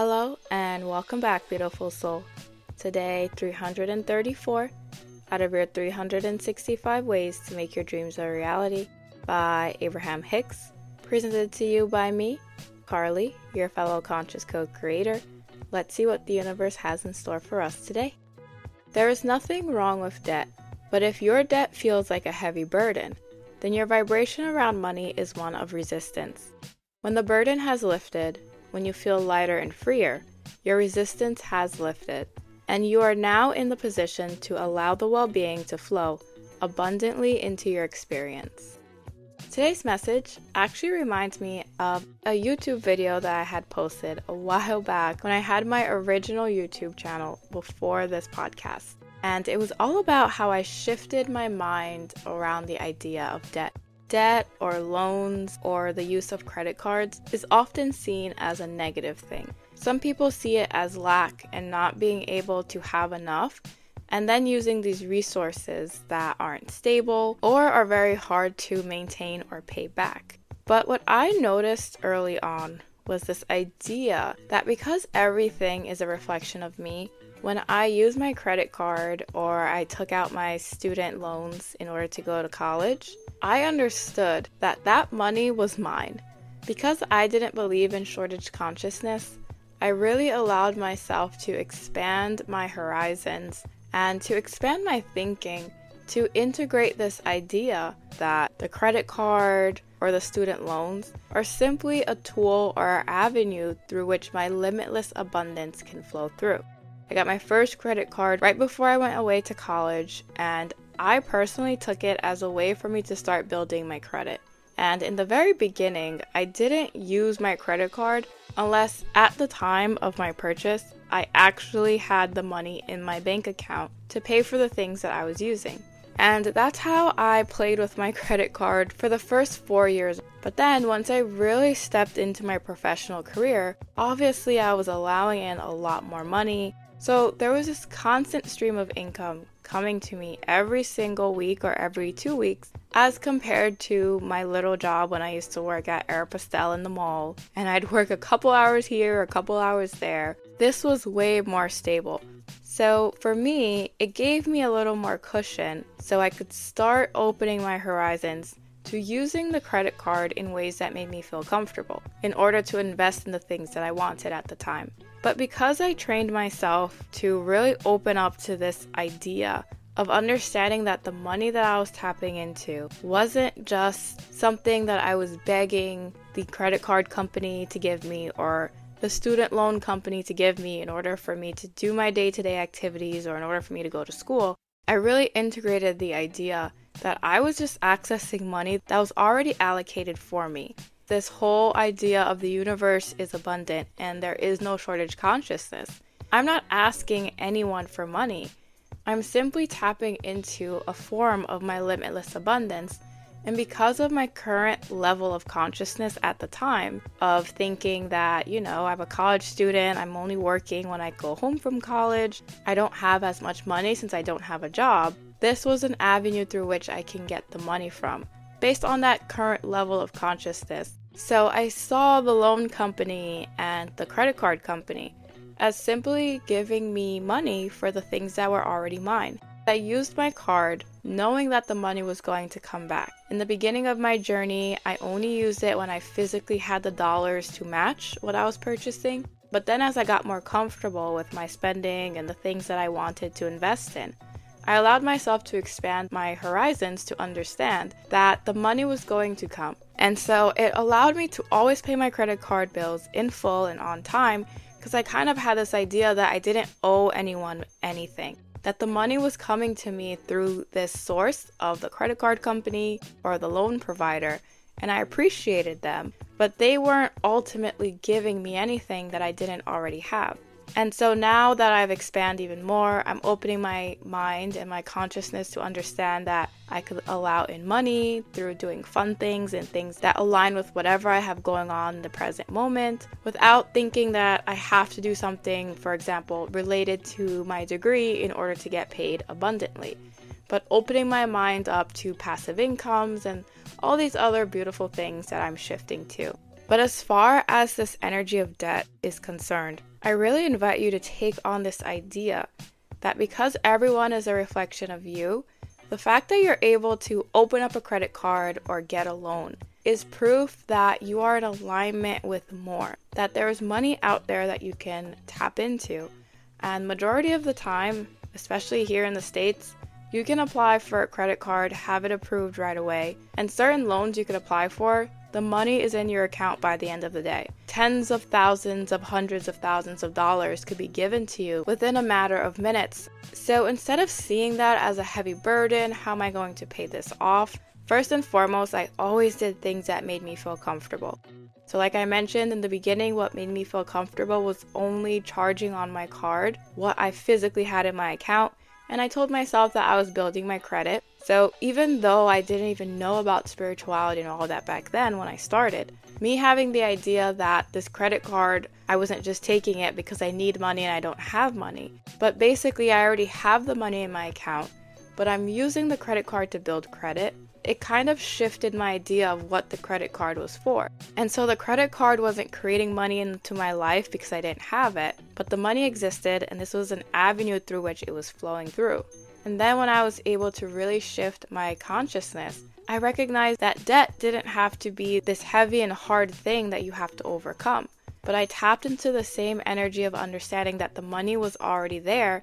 Hello and welcome back, beautiful soul. Today, 334 out of your 365 ways to make your dreams a reality by Abraham Hicks, presented to you by me, Carlie, your fellow conscious code creator. Let's see what the universe has in store for us today. There is nothing wrong with debt, but if your debt feels like a heavy burden, then your vibration around money is one of resistance. When the burden has lifted, when you feel lighter and freer, your resistance has lifted, and you are now in the position to allow the well being to flow abundantly into your experience. Today's message actually reminds me of a YouTube video that I had posted a while back when I had my original YouTube channel before this podcast. And it was all about how I shifted my mind around the idea of debt. Debt or loans or the use of credit cards is often seen as a negative thing. Some people see it as lack and not being able to have enough, and then using these resources that aren't stable or are very hard to maintain or pay back. But what I noticed early on was this idea that because everything is a reflection of me, when I use my credit card or I took out my student loans in order to go to college, I understood that that money was mine. Because I didn't believe in shortage consciousness, I really allowed myself to expand my horizons and to expand my thinking to integrate this idea that the credit card or the student loans are simply a tool or avenue through which my limitless abundance can flow through. I got my first credit card right before I went away to college, and I personally took it as a way for me to start building my credit. And in the very beginning, I didn't use my credit card unless at the time of my purchase, I actually had the money in my bank account to pay for the things that I was using. And that's how I played with my credit card for the first four years. But then, once I really stepped into my professional career, obviously I was allowing in a lot more money. So there was this constant stream of income coming to me every single week or every two weeks, as compared to my little job when I used to work at Aeropostale in the mall, and I'd work a couple hours here, a couple hours there. This was way more stable. So for me, it gave me a little more cushion so I could start opening my horizons to using the credit card in ways that made me feel comfortable in order to invest in the things that I wanted at the time. But because I trained myself to really open up to this idea of understanding that the money that I was tapping into wasn't just something that I was begging the credit card company to give me or the student loan company to give me in order for me to do my day to day activities or in order for me to go to school, I really integrated the idea that I was just accessing money that was already allocated for me this whole idea of the universe is abundant and there is no shortage consciousness. I'm not asking anyone for money. I'm simply tapping into a form of my limitless abundance. And because of my current level of consciousness at the time, of thinking that, you know, I'm a college student, I'm only working when I go home from college, I don't have as much money since I don't have a job, this was an avenue through which I can get the money from. Based on that current level of consciousness, so I saw the loan company and the credit card company as simply giving me money for the things that were already mine. I used my card knowing that the money was going to come back. In the beginning of my journey, I only used it when I physically had the dollars to match what I was purchasing. But then, as I got more comfortable with my spending and the things that I wanted to invest in, I allowed myself to expand my horizons to understand that the money was going to come. And so it allowed me to always pay my credit card bills in full and on time because I kind of had this idea that I didn't owe anyone anything. That the money was coming to me through this source of the credit card company or the loan provider, and I appreciated them, but they weren't ultimately giving me anything that I didn't already have. And so now that I've expanded even more, I'm opening my mind and my consciousness to understand that I could allow in money through doing fun things and things that align with whatever I have going on in the present moment without thinking that I have to do something, for example, related to my degree in order to get paid abundantly. But opening my mind up to passive incomes and all these other beautiful things that I'm shifting to. But as far as this energy of debt is concerned, I really invite you to take on this idea that because everyone is a reflection of you, the fact that you're able to open up a credit card or get a loan is proof that you are in alignment with more, that there is money out there that you can tap into. And majority of the time, especially here in the States, you can apply for a credit card, have it approved right away, and certain loans you can apply for, the money is in your account by the end of the day. Tens of thousands of hundreds of thousands of dollars could be given to you within a matter of minutes. So instead of seeing that as a heavy burden, how am I going to pay this off? First and foremost, I always did things that made me feel comfortable. So, like I mentioned in the beginning, what made me feel comfortable was only charging on my card what I physically had in my account. And I told myself that I was building my credit. So, even though I didn't even know about spirituality and all of that back then when I started, me having the idea that this credit card, I wasn't just taking it because I need money and I don't have money, but basically I already have the money in my account, but I'm using the credit card to build credit it kind of shifted my idea of what the credit card was for. And so the credit card wasn't creating money into my life because I didn't have it, but the money existed and this was an avenue through which it was flowing through. And then when I was able to really shift my consciousness, I recognized that debt didn't have to be this heavy and hard thing that you have to overcome. But I tapped into the same energy of understanding that the money was already there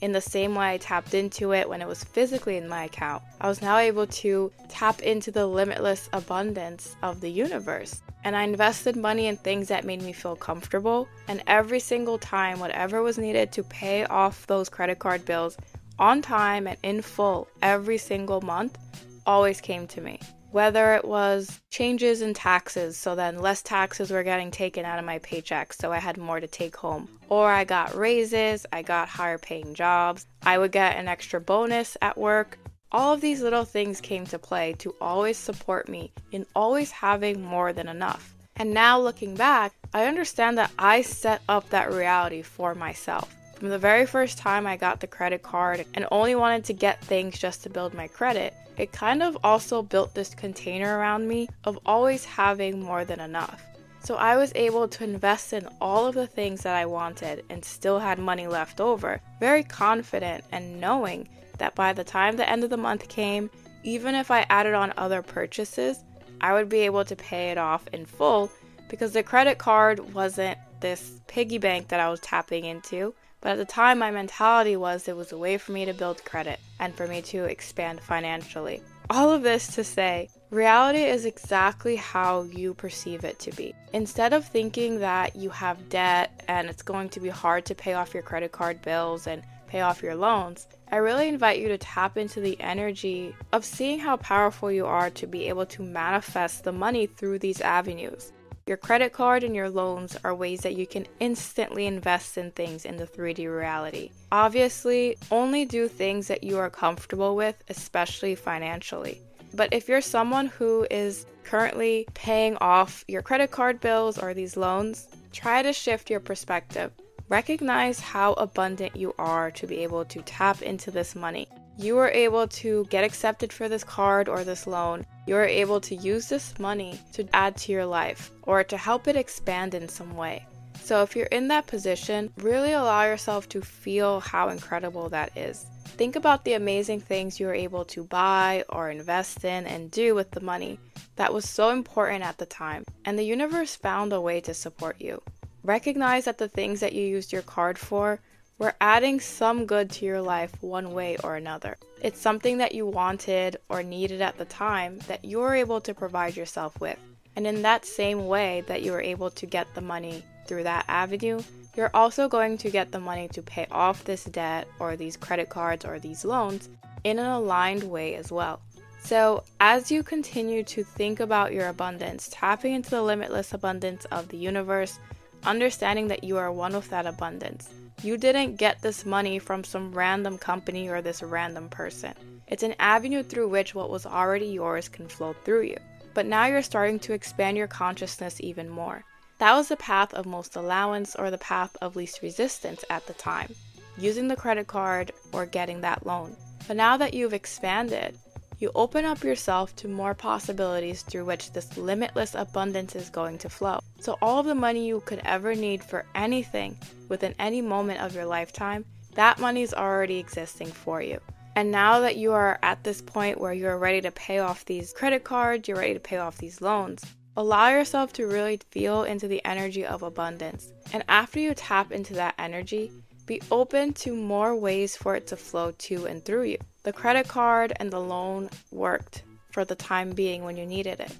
in the same way I tapped into it when it was physically in my account, I was now able to tap into the limitless abundance of the universe. And I invested money in things that made me feel comfortable. And every single time, whatever was needed to pay off those credit card bills on time and in full every single month always came to me whether it was changes in taxes, so then less taxes were getting taken out of my paycheck, so I had more to take home, or I got raises, I got higher paying jobs, I would get an extra bonus at work. All of these little things came to play to always support me in always having more than enough. And now looking back, I understand that I set up that reality for myself. From the very first time I got the credit card and only wanted to get things just to build my credit, it kind of also built this container around me of always having more than enough. So I was able to invest in all of the things that I wanted and still had money left over, very confident and knowing that by the time the end of the month came, even if I added on other purchases, I would be able to pay it off in full because the credit card wasn't this piggy bank that I was tapping into. But at the time, my mentality was it was a way for me to build credit and for me to expand financially. All of this to say, reality is exactly how you perceive it to be. Instead of thinking that you have debt and it's going to be hard to pay off your credit card bills and pay off your loans, I really invite you to tap into the energy of seeing how powerful you are to be able to manifest the money through these avenues. Your credit card and your loans are ways that you can instantly invest in things in the 3D reality. Obviously, only do things that you are comfortable with, especially financially. But if you're someone who is currently paying off your credit card bills or these loans, try to shift your perspective. Recognize how abundant you are to be able to tap into this money you are able to get accepted for this card or this loan. You are able to use this money to add to your life or to help it expand in some way. So, if you're in that position, really allow yourself to feel how incredible that is. Think about the amazing things you were able to buy or invest in and do with the money that was so important at the time, and the universe found a way to support you. Recognize that the things that you used your card for we're adding some good to your life one way or another. It's something that you wanted or needed at the time that you're able to provide yourself with. And in that same way that you were able to get the money through that avenue, you're also going to get the money to pay off this debt or these credit cards or these loans in an aligned way as well. So, as you continue to think about your abundance, tapping into the limitless abundance of the universe, understanding that you are one with that abundance, you didn't get this money from some random company or this random person. It's an avenue through which what was already yours can flow through you. But now you're starting to expand your consciousness even more. That was the path of most allowance or the path of least resistance at the time, using the credit card or getting that loan. But now that you've expanded, you open up yourself to more possibilities through which this limitless abundance is going to flow. So, all of the money you could ever need for anything within any moment of your lifetime, that money is already existing for you. And now that you are at this point where you're ready to pay off these credit cards, you're ready to pay off these loans, allow yourself to really feel into the energy of abundance. And after you tap into that energy, be open to more ways for it to flow to and through you. The credit card and the loan worked for the time being when you needed it.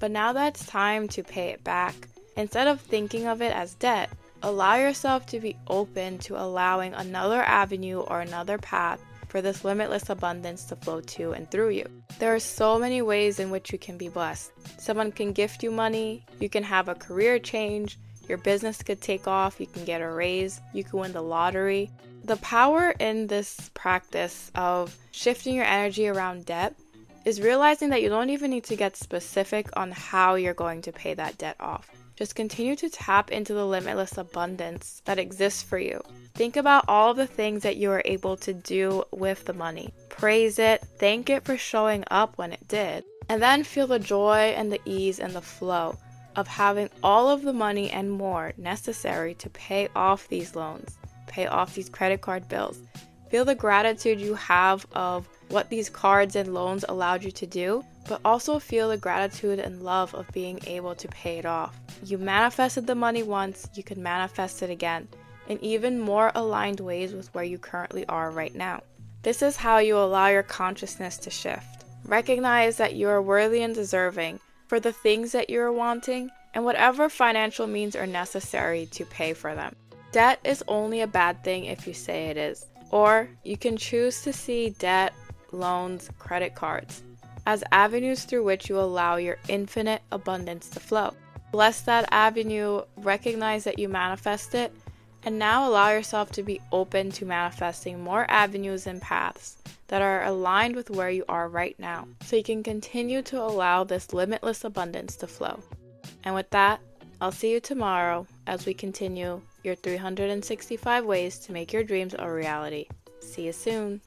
But now that it's time to pay it back, instead of thinking of it as debt, allow yourself to be open to allowing another avenue or another path for this limitless abundance to flow to and through you. There are so many ways in which you can be blessed. Someone can gift you money, you can have a career change, your business could take off, you can get a raise, you can win the lottery. The power in this practice of shifting your energy around debt is realizing that you don't even need to get specific on how you're going to pay that debt off. Just continue to tap into the limitless abundance that exists for you. Think about all of the things that you are able to do with the money. Praise it, thank it for showing up when it did, and then feel the joy and the ease and the flow of having all of the money and more necessary to pay off these loans, pay off these credit card bills. Feel the gratitude you have of what these cards and loans allowed you to do, but also feel the gratitude and love of being able to pay it off. You manifested the money once, you can manifest it again in even more aligned ways with where you currently are right now. This is how you allow your consciousness to shift. Recognize that you are worthy and deserving for the things that you're wanting and whatever financial means are necessary to pay for them. Debt is only a bad thing if you say it is, or you can choose to see debt, loans, credit cards as avenues through which you allow your infinite abundance to flow. Bless that avenue, recognize that you manifest it, and now allow yourself to be open to manifesting more avenues and paths that are aligned with where you are right now so you can continue to allow this limitless abundance to flow. And with that, I'll see you tomorrow as we continue your 365 ways to make your dreams a reality. See you soon.